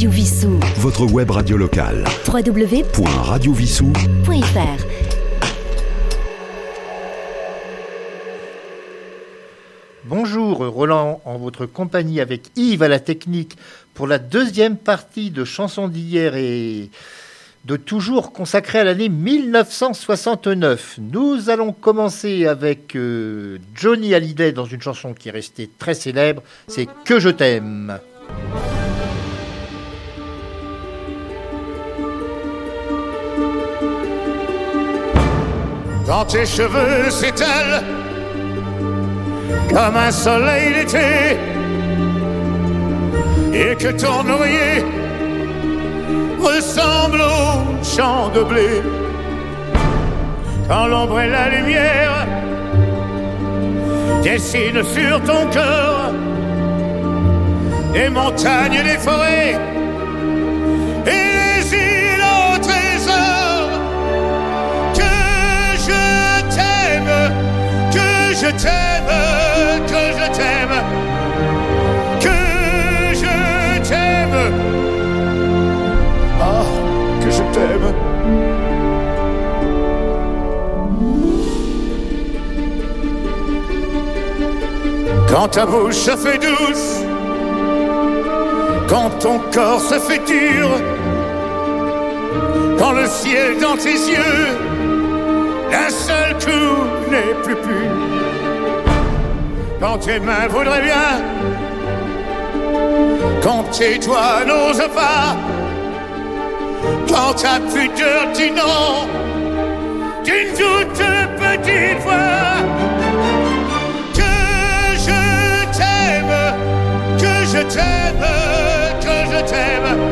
Radio Vissou. Votre web radio locale. www.radiovissou.fr Bonjour, Roland, en votre compagnie avec Yves à la technique pour la deuxième partie de Chansons d'hier et de toujours consacrée à l'année 1969. Nous allons commencer avec euh, Johnny Hallyday dans une chanson qui est restée très célèbre, c'est Que je t'aime. Quand tes cheveux s'étalent comme un soleil d'été et que ton oreiller ressemble au champ de blé. Quand l'ombre et la lumière dessinent sur ton cœur des montagnes, des forêts je t'aime, que je t'aime, que je t'aime. Ah, que je t'aime. Quand ta bouche se fait douce, quand ton corps se fait dur, quand le ciel dans tes yeux, d'un seul coup n'est plus pur, quand tes mains voudraient bien, quand tes doigts n'osent pas, quand ta pudeur dit non, d'une toute petite voix, que je t'aime, que je t'aime, que je t'aime,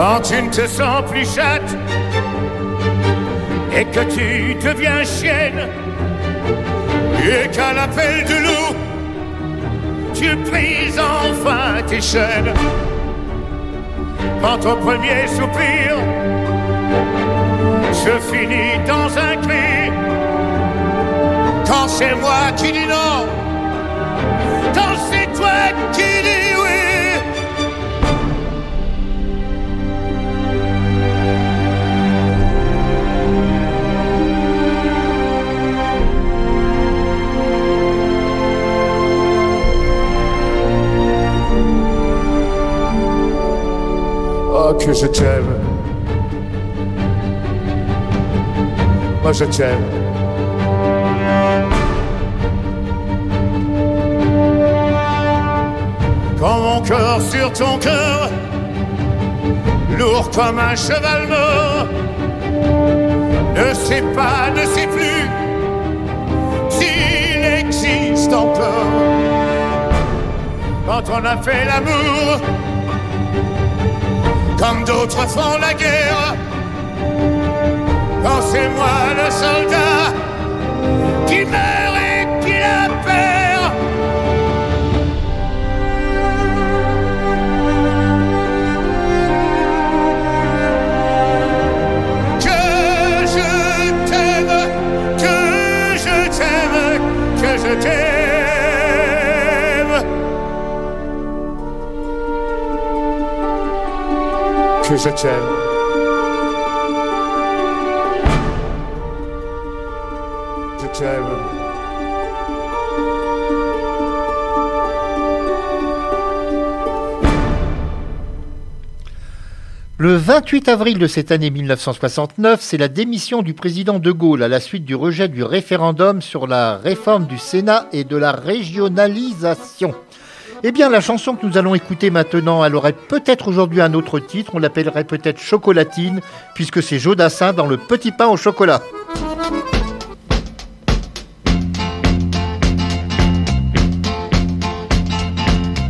Quand tu ne te sens plus chatte et que tu deviens chienne et qu'à l'appel de loup, tu brises enfin tes chaînes. Quand ton premier soupir se finit dans un cri, quand c'est moi qui dis non, quand c'est toi qui dis que je t'aime. Moi, je t'aime. Quand mon cœur sur ton cœur, lourd comme un cheval mort, ne sait pas, ne sait plus s'il existe encore. Quand on a fait l'amour, comme d'autres font la guerre. Quand c'est moi le soldat qui meurt et qui la perd. Le 28 avril de cette année 1969, c'est la démission du président de Gaulle à la suite du rejet du référendum sur la réforme du Sénat et de la régionalisation. Eh bien, la chanson que nous allons écouter maintenant, elle aurait peut-être aujourd'hui un autre titre, on l'appellerait peut-être Chocolatine, puisque c'est Jodassin dans le petit pain au chocolat.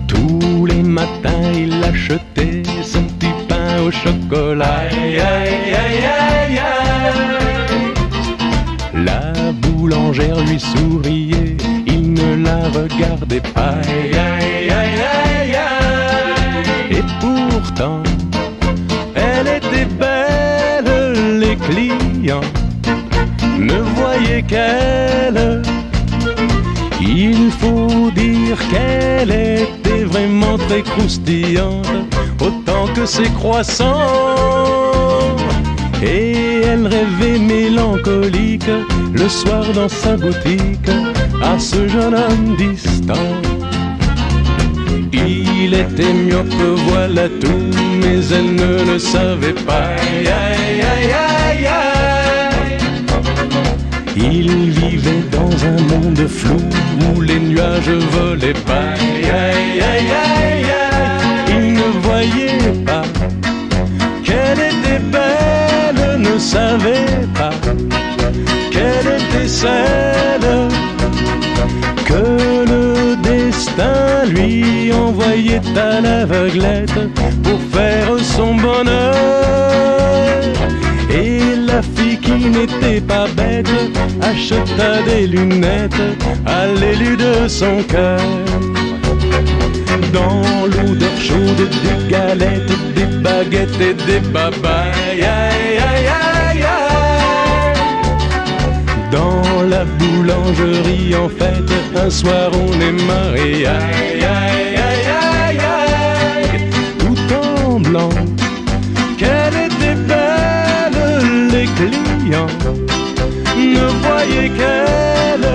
Tous les matins, il achetait son petit pain au chocolat. Aïe, aïe, aïe, aïe, aïe. La boulangère lui souriait, ne la regardait pas. Aïe, aïe, aïe, aïe, aïe. Et pourtant, elle était belle, les clients ne voyaient qu'elle. Il faut dire qu'elle était vraiment très croustillante, autant que ses croissants. Et elle rêvait mélancolique le soir dans sa boutique à ce jeune homme distant. Il était myope, voilà tout, mais elle ne le savait pas. Aïe, aïe, aïe, aïe. Il vivait dans un monde flou où les nuages volaient pas. Aïe, aïe, aïe, aïe. Savait pas qu'elle était celle que le destin lui envoyait à l'aveuglette pour faire son bonheur. Et la fille qui n'était pas bête acheta des lunettes à l'élu de son cœur. Dans l'odeur chaude des galettes, des baguettes et des babayes. Boulangerie en fête, un soir on est mariés. Aïe, aïe, aïe, aïe, aïe. Tout en blanc, qu'elle était belle, les clients ne voyaient qu'elle.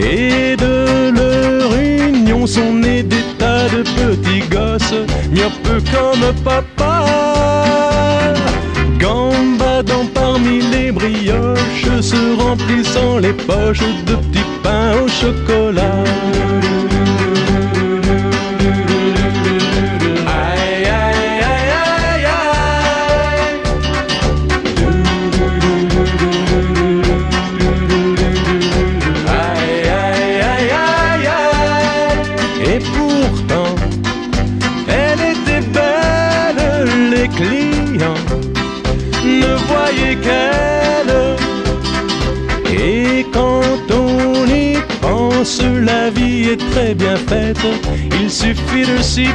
Et de leur union sont nés des tas de petits gosses, peu comme papa. Se remplissant les poches de petits pains au chocolat. Si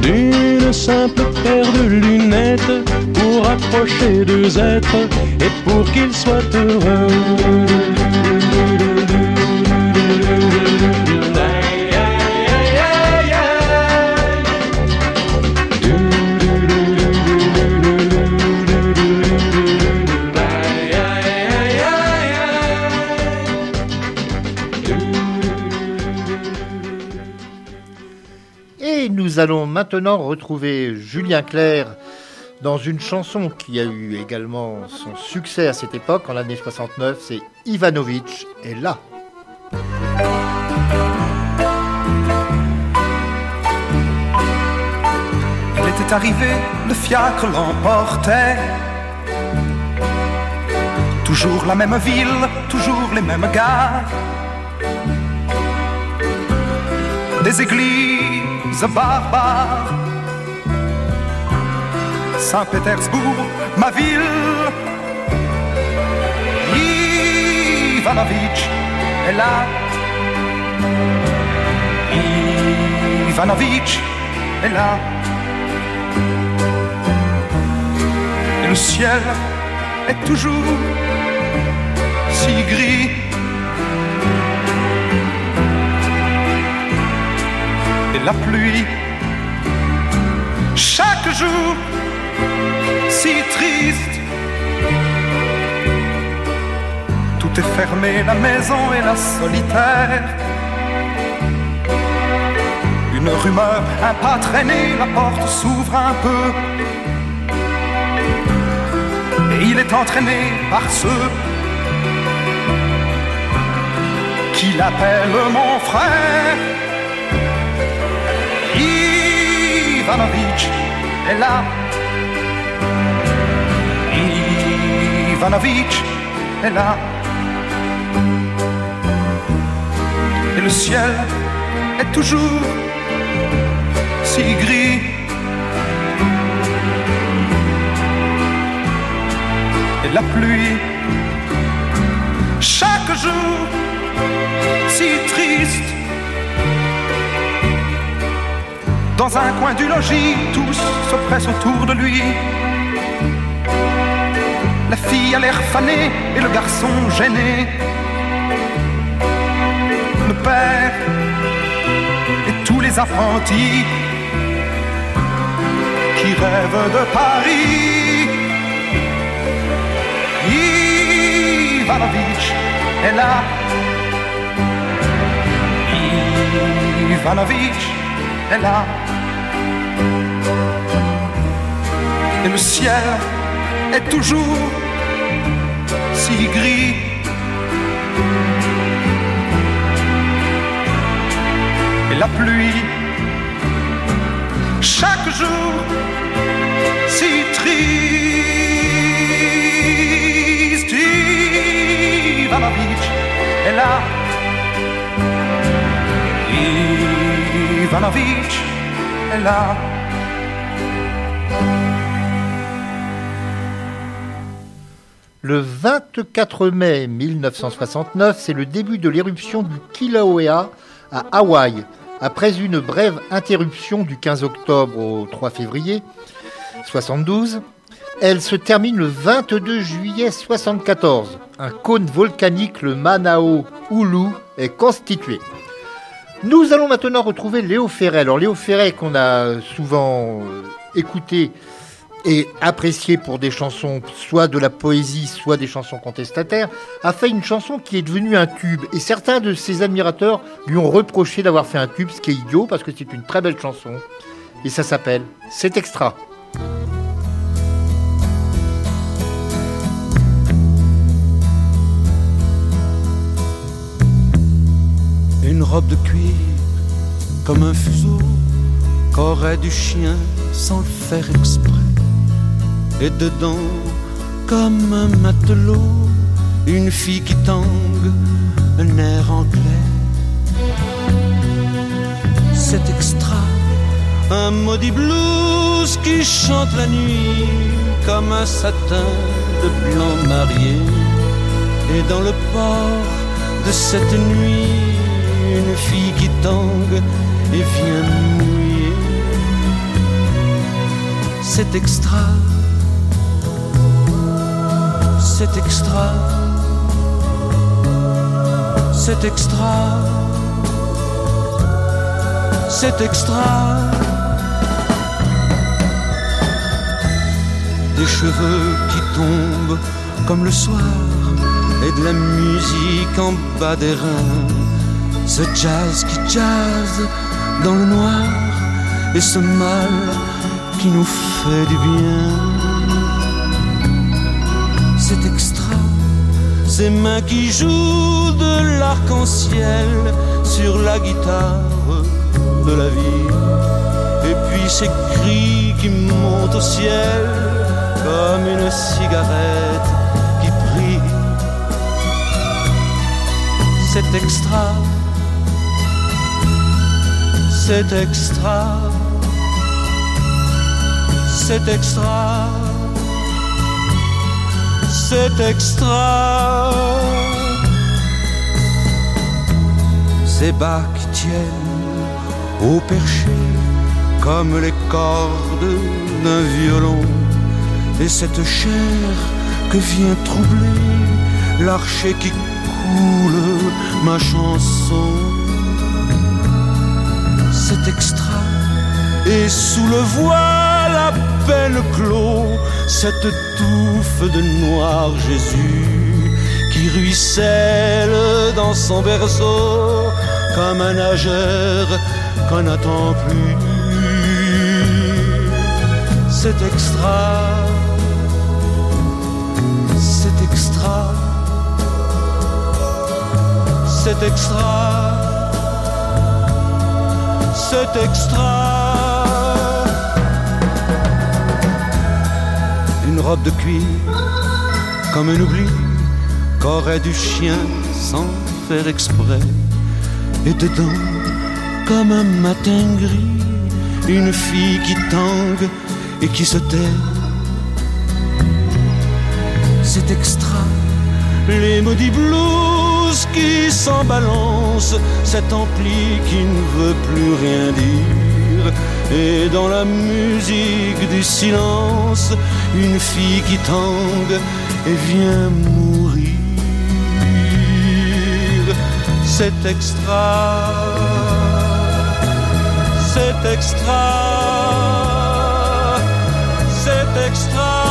d'une simple paire de lunettes pour approcher deux êtres et pour qu'ils soient heureux. Retrouver Julien Clerc dans une chanson qui a eu également son succès à cette époque, en l'année 69, c'est Ivanovic est là. Il était arrivé, le fiacre l'emportait. Toujours la même ville, toujours les mêmes gares. Des églises barbares. Saint-Pétersbourg, ma ville. Ivanovic est là. Ivanovic est là. Et le ciel est toujours si gris. La pluie, chaque jour, si triste. Tout est fermé, la maison et la solitaire. Une rumeur, un pas traîné, la porte s'ouvre un peu. Et il est entraîné par ceux qui l'appellent mon frère. Ivanovic est là. Ivanovic est là. Et le ciel est toujours si gris. Et la pluie, chaque jour, si triste. Dans un coin du logis, tous se pressent autour de lui. La fille a l'air fanée et le garçon gêné. Le père et tous les apprentis qui rêvent de Paris. Ivanovic est là. Ivanovic est là. Et le ciel est toujours si gris. Et la pluie, chaque jour, si triste. Ivanovic est là. Ivanovic est là. Le 24 mai 1969, c'est le début de l'éruption du Kilauea à Hawaï. Après une brève interruption du 15 octobre au 3 février 72, elle se termine le 22 juillet 74. Un cône volcanique, le Manao Ulu, est constitué. Nous allons maintenant retrouver Léo Ferret. Alors Léo Ferret qu'on a souvent euh, écouté et apprécié pour des chansons, soit de la poésie, soit des chansons contestataires, a fait une chanson qui est devenue un tube. Et certains de ses admirateurs lui ont reproché d'avoir fait un tube, ce qui est idiot parce que c'est une très belle chanson. Et ça s'appelle C'est extra. Une robe de cuir comme un fuseau qu'aurait du chien sans le faire exprès? Et dedans, comme un matelot, une fille qui tangue, un air anglais. C'est extra, un maudit blues qui chante la nuit comme un satin de blanc marié. Et dans le port de cette nuit, une fille qui tangue et vient mouiller. C'est extra, c'est extra, c'est extra, c'est extra. Des cheveux qui tombent comme le soir et de la musique en bas des reins. Ce jazz qui jazz dans le noir et ce mal qui nous fait du bien. Ces mains qui jouent de l'arc-en-ciel sur la guitare de la vie. Et puis ces cris qui montent au ciel comme une cigarette qui brille. C'est extra c'est extra, c'est extra, c'est extra. Ces qui tiennent au perché comme les cordes d'un violon, et cette chair que vient troubler l'archer qui coule ma chanson c'est extra. Et sous le voile à peine clos, cette touffe de noir Jésus qui ruisselle dans son berceau comme un nageur qu'on n'attend plus. C'est extra, c'est extra, c'est extra c'est extra. Robe de cuir, comme un oubli qu'aurait du chien sans faire exprès. Et dedans, comme un matin gris, une fille qui tangue et qui se tait. C'est extra, les maudits blues qui s'en balancent, cet ampli qui ne veut plus rien dire. Et dans la musique du silence, une fille qui tangue et vient mourir. C'est extra, c'est extra, c'est extra,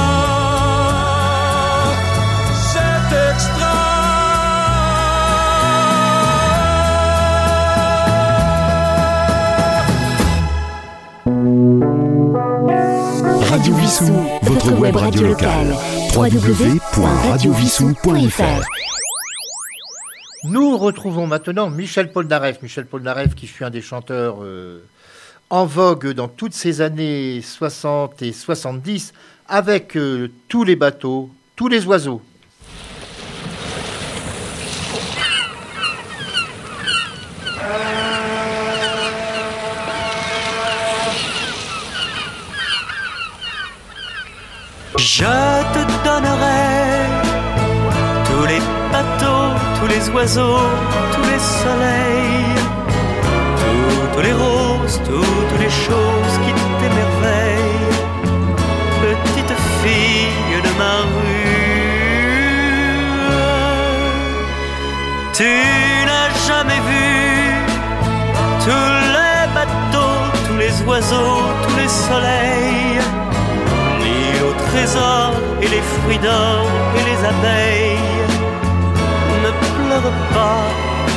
Radio Vissou, votre web radio locale. www.radiovissou.fr Nous retrouvons maintenant Michel Polnareff. Michel Polnareff qui fut un des chanteurs euh, en vogue dans toutes ces années 60 et 70 avec euh, tous les bateaux, tous les oiseaux. Je te donnerai tous les bateaux, tous les oiseaux, tous les soleils, toutes les roses, toutes les choses qui t'émerveillent. Petite fille de ma rue, tu n'as jamais vu tous les bateaux, tous les oiseaux, tous les soleils et les fruits d'or et les abeilles. Ne pleure pas,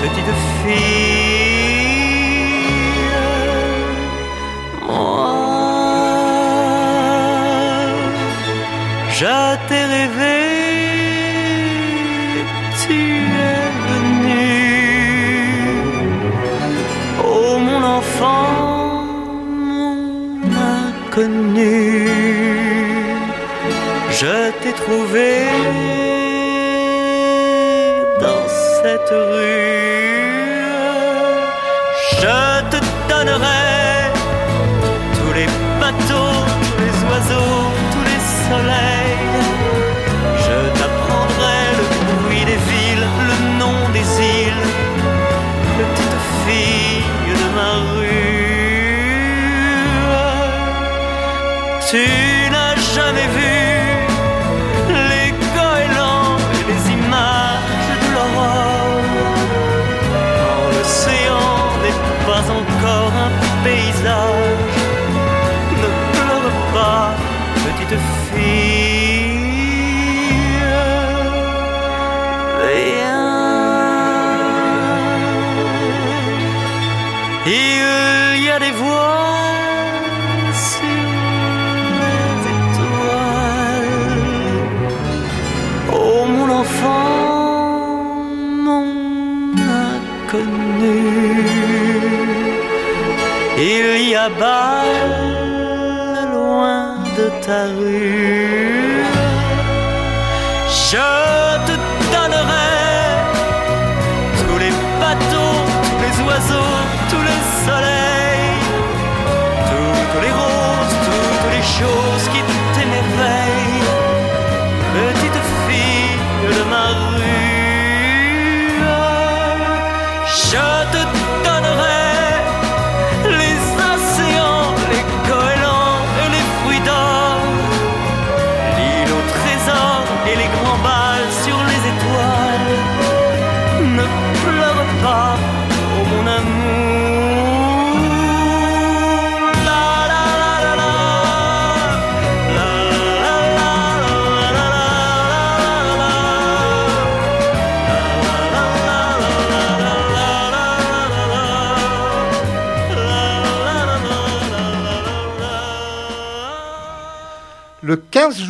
petite fille. Moi, je t'ai rêvé, tu es venu. Oh mon enfant, mon inconnu je t'ai trouvé dans cette rue. Je te donnerai tous les bateaux, tous les oiseaux, tous les soleils. Je t'apprendrai le bruit des villes, le nom des îles. Petite fille de ma rue. Tu bas loin de ta rue.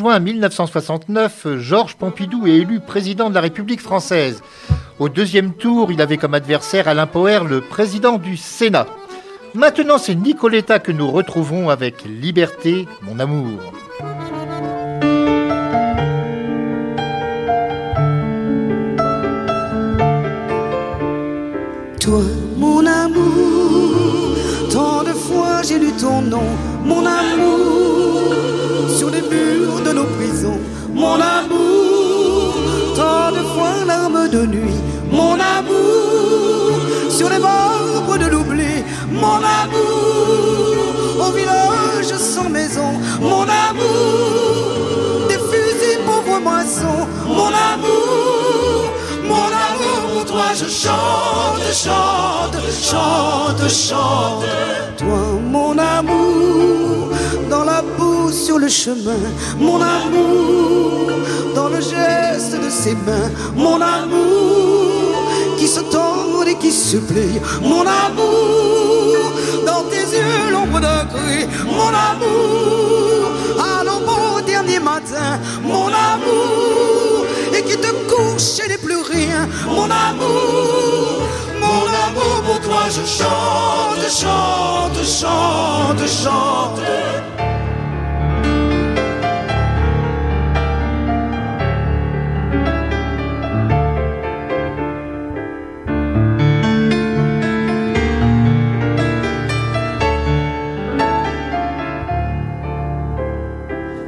Juin 1969, Georges Pompidou est élu président de la République française. Au deuxième tour, il avait comme adversaire Alain Poher, le président du Sénat. Maintenant, c'est Nicoletta que nous retrouvons avec Liberté, mon amour. Toi, mon amour, tant de fois j'ai lu ton nom, mon amour, de nos prisons, mon amour, tant de fois larmes de nuit, mon amour, sur les bords de l'oubli, mon amour, au village sans maison, mon amour, des fusils pauvres moissons, mon amour, je chante, chante, chante, chante. Toi, mon amour, dans la boue sur le chemin, mon amour, dans le geste de ses mains, mon amour, qui se tord et qui supplie, mon amour, dans tes yeux l'ombre d'un cri, mon amour, à l'aube au dernier matin, mon amour, qui te couche et n'est plus rien, mon amour, mon amour pour toi je chante, chante, chante, chante.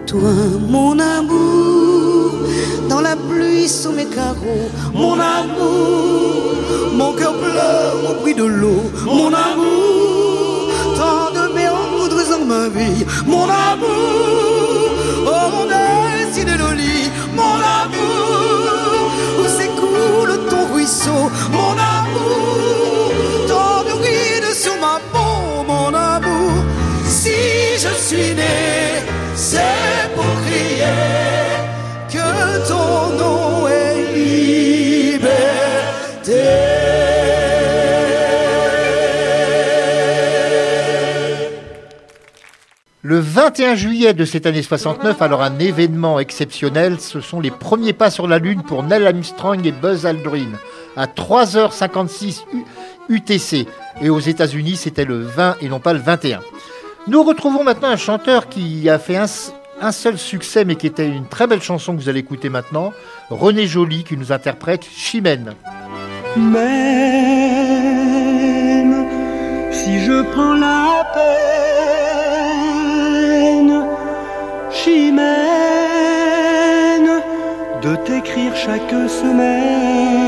Toi, mon amour, pluie sous mes carreaux, mon amour, mon cœur pleure au bruit de l'eau, mon amour, tant de méandres en ma vie, mon amour, oh mon destin de lit, mon amour, où s'écoule ton ruisseau, mon Le 21 juillet de cette année 69, alors un événement exceptionnel, ce sont les premiers pas sur la Lune pour Neil Armstrong et Buzz Aldrin à 3h56 U- UTC. Et aux États-Unis, c'était le 20 et non pas le 21. Nous retrouvons maintenant un chanteur qui a fait un, seul succès, mais qui était une très belle chanson que vous allez écouter maintenant. René Joly qui nous interprète Chimène. Même si je prends la peine, de t'écrire chaque semaine.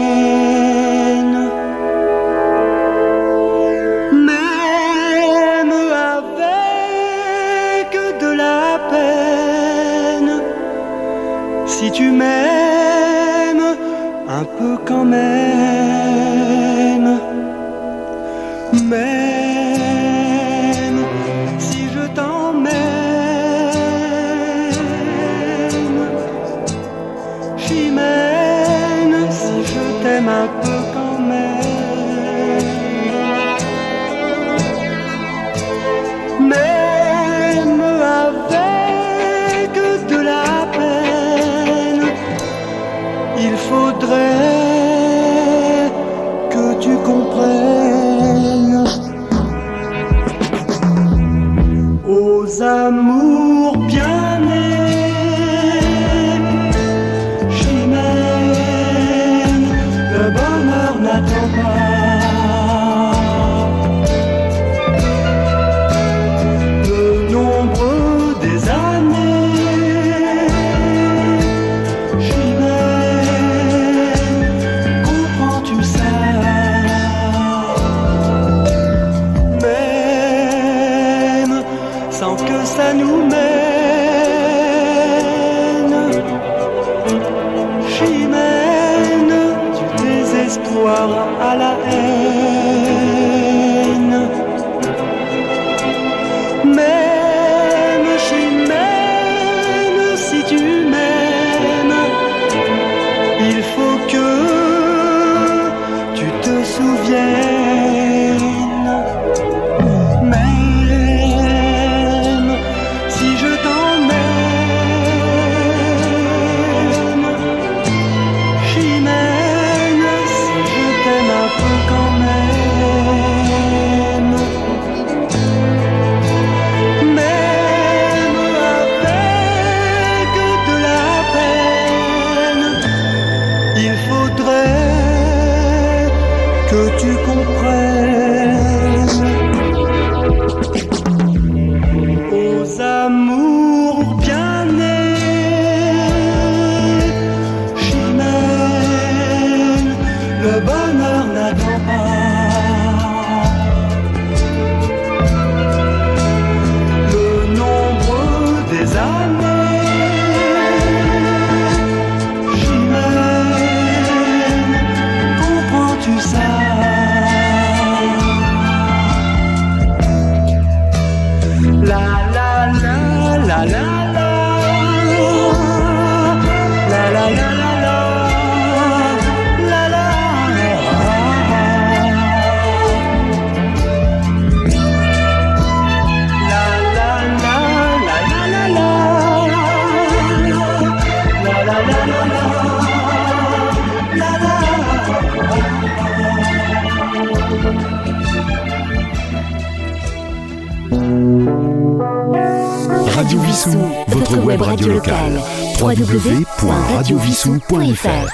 Locale. www.radiovissou.fr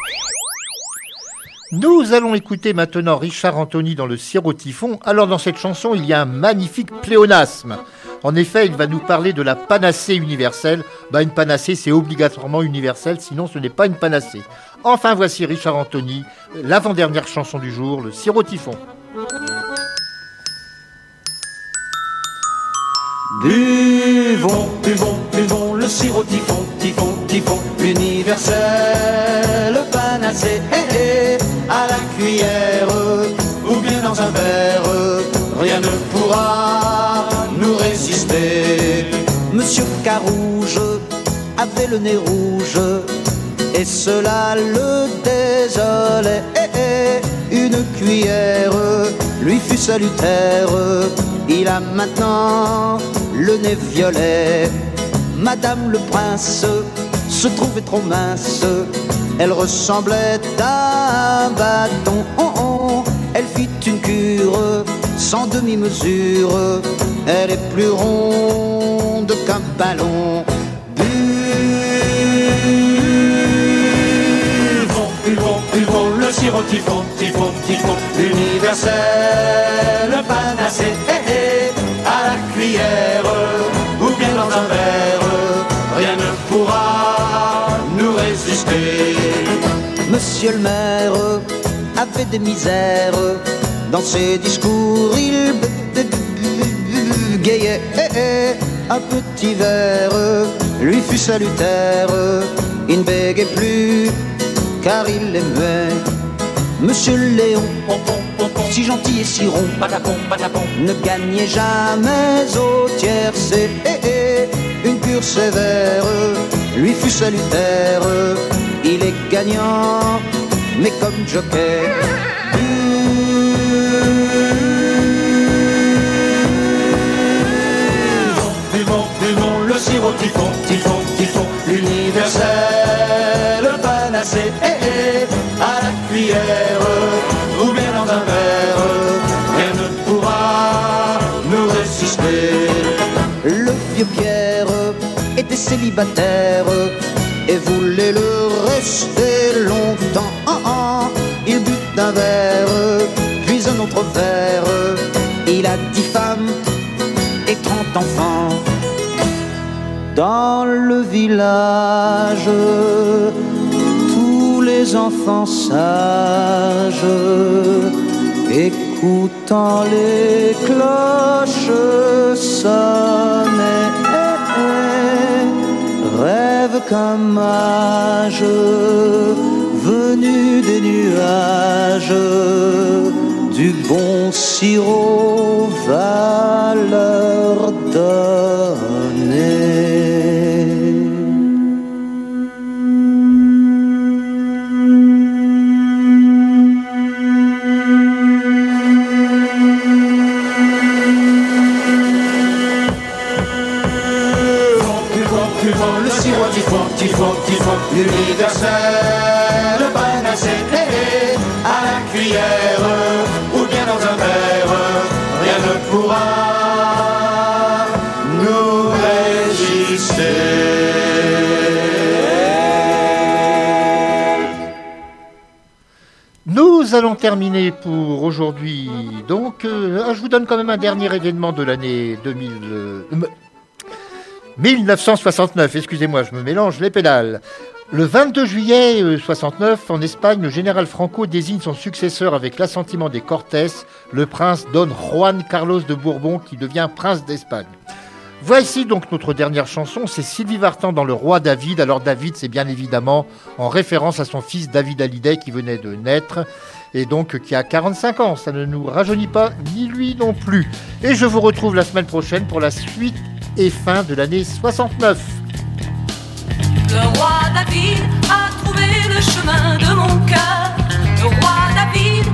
Nous allons écouter maintenant Richard Anthony dans le Sirotifon. Alors dans cette chanson, il y a un magnifique pléonasme. En effet, il va nous parler de la panacée universelle. Bah, une panacée, c'est obligatoirement universel, sinon ce n'est pas une panacée. Enfin, voici Richard Anthony, l'avant-dernière chanson du jour, le. Buvons, buvons, buvons le sirop typhon, typhon, typhon, universel, panacée, hé, hé, à la cuillère, ou bien dans un verre, rien ne pourra nous résister. Monsieur Carouge avait le nez rouge, et cela le désolait, hé, hé, une cuillère lui fut salutaire, il a maintenant le nez violet. Madame le prince se trouvait trop mince, elle ressemblait à un bâton. Oh, oh. Elle fit une cure sans demi-mesure, elle est plus ronde qu'un ballon. Buvons, buvons, buvons le sirop typhon, typhon, typhon, universel, panacée, hé, hé, à la cuillère, ou bien dans un verre, Monsieur le maire avait des misères, dans ses discours il bégayait, hé, hé, un petit verre. Lui fut salutaire, il ne bégayait plus car il aimait Monsieur Léon, si gentil et si rond, ne gagnait jamais au tiercé. Eh, eh, une cure sévère lui fut salutaire. Il est gagnant, mais comme buvons le sirop typhon, typhon, typhon, l'universel, le panacée, eh, eh, à la cuillère, célibataire et voulait le rester longtemps. Ah, ah, il but d'un verre, puis un autre verre. Il a dix femmes et trente enfants. Dans le village, tous les enfants sages, écoutant les cloches sonner, rêvent qu'un mage venu des nuages du bon sirop va leur le panacée, hé, hé, à la cuillère, ou bien dans un verre, rien ne pourra nous résister. Nous allons terminer pour aujourd'hui. Donc, euh, je vous donne quand même un dernier événement de l'année 2000. euh, 1969, excusez-moi, je me mélange les pédales. Le 22 juillet euh, 69, en Espagne, le général Franco désigne son successeur avec l'assentiment des Cortés, le prince Don Juan Carlos de Bourbon, qui devient prince d'Espagne. Voici donc notre dernière chanson, c'est Sylvie Vartan dans Le Roi David. Alors David, c'est bien évidemment en référence à son fils David Hallyday qui venait de naître et donc qui a 45 ans. Ça ne nous rajeunit pas, ni lui non plus. Et je vous retrouve la semaine prochaine pour la suite et fin de l'année 69. Le roi David a trouvé le chemin de mon cœur. Le roi David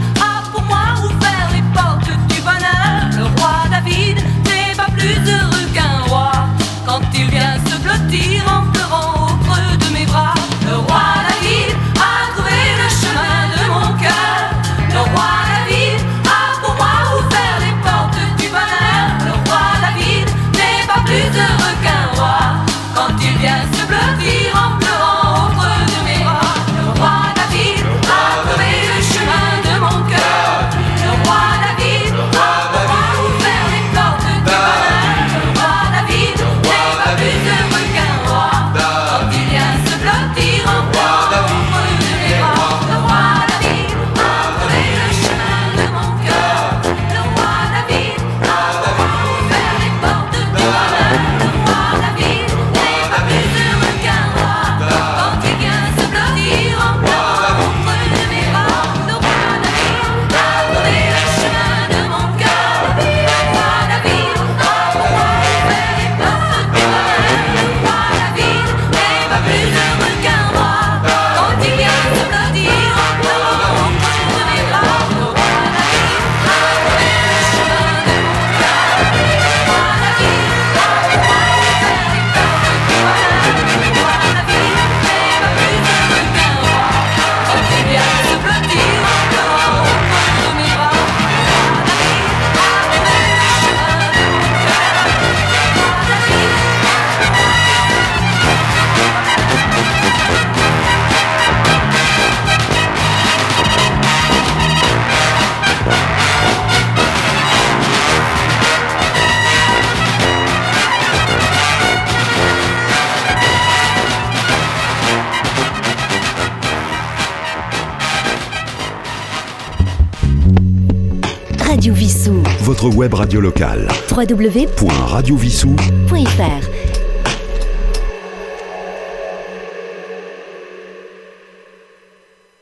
Votre web radio locale. www.radiovissou.fr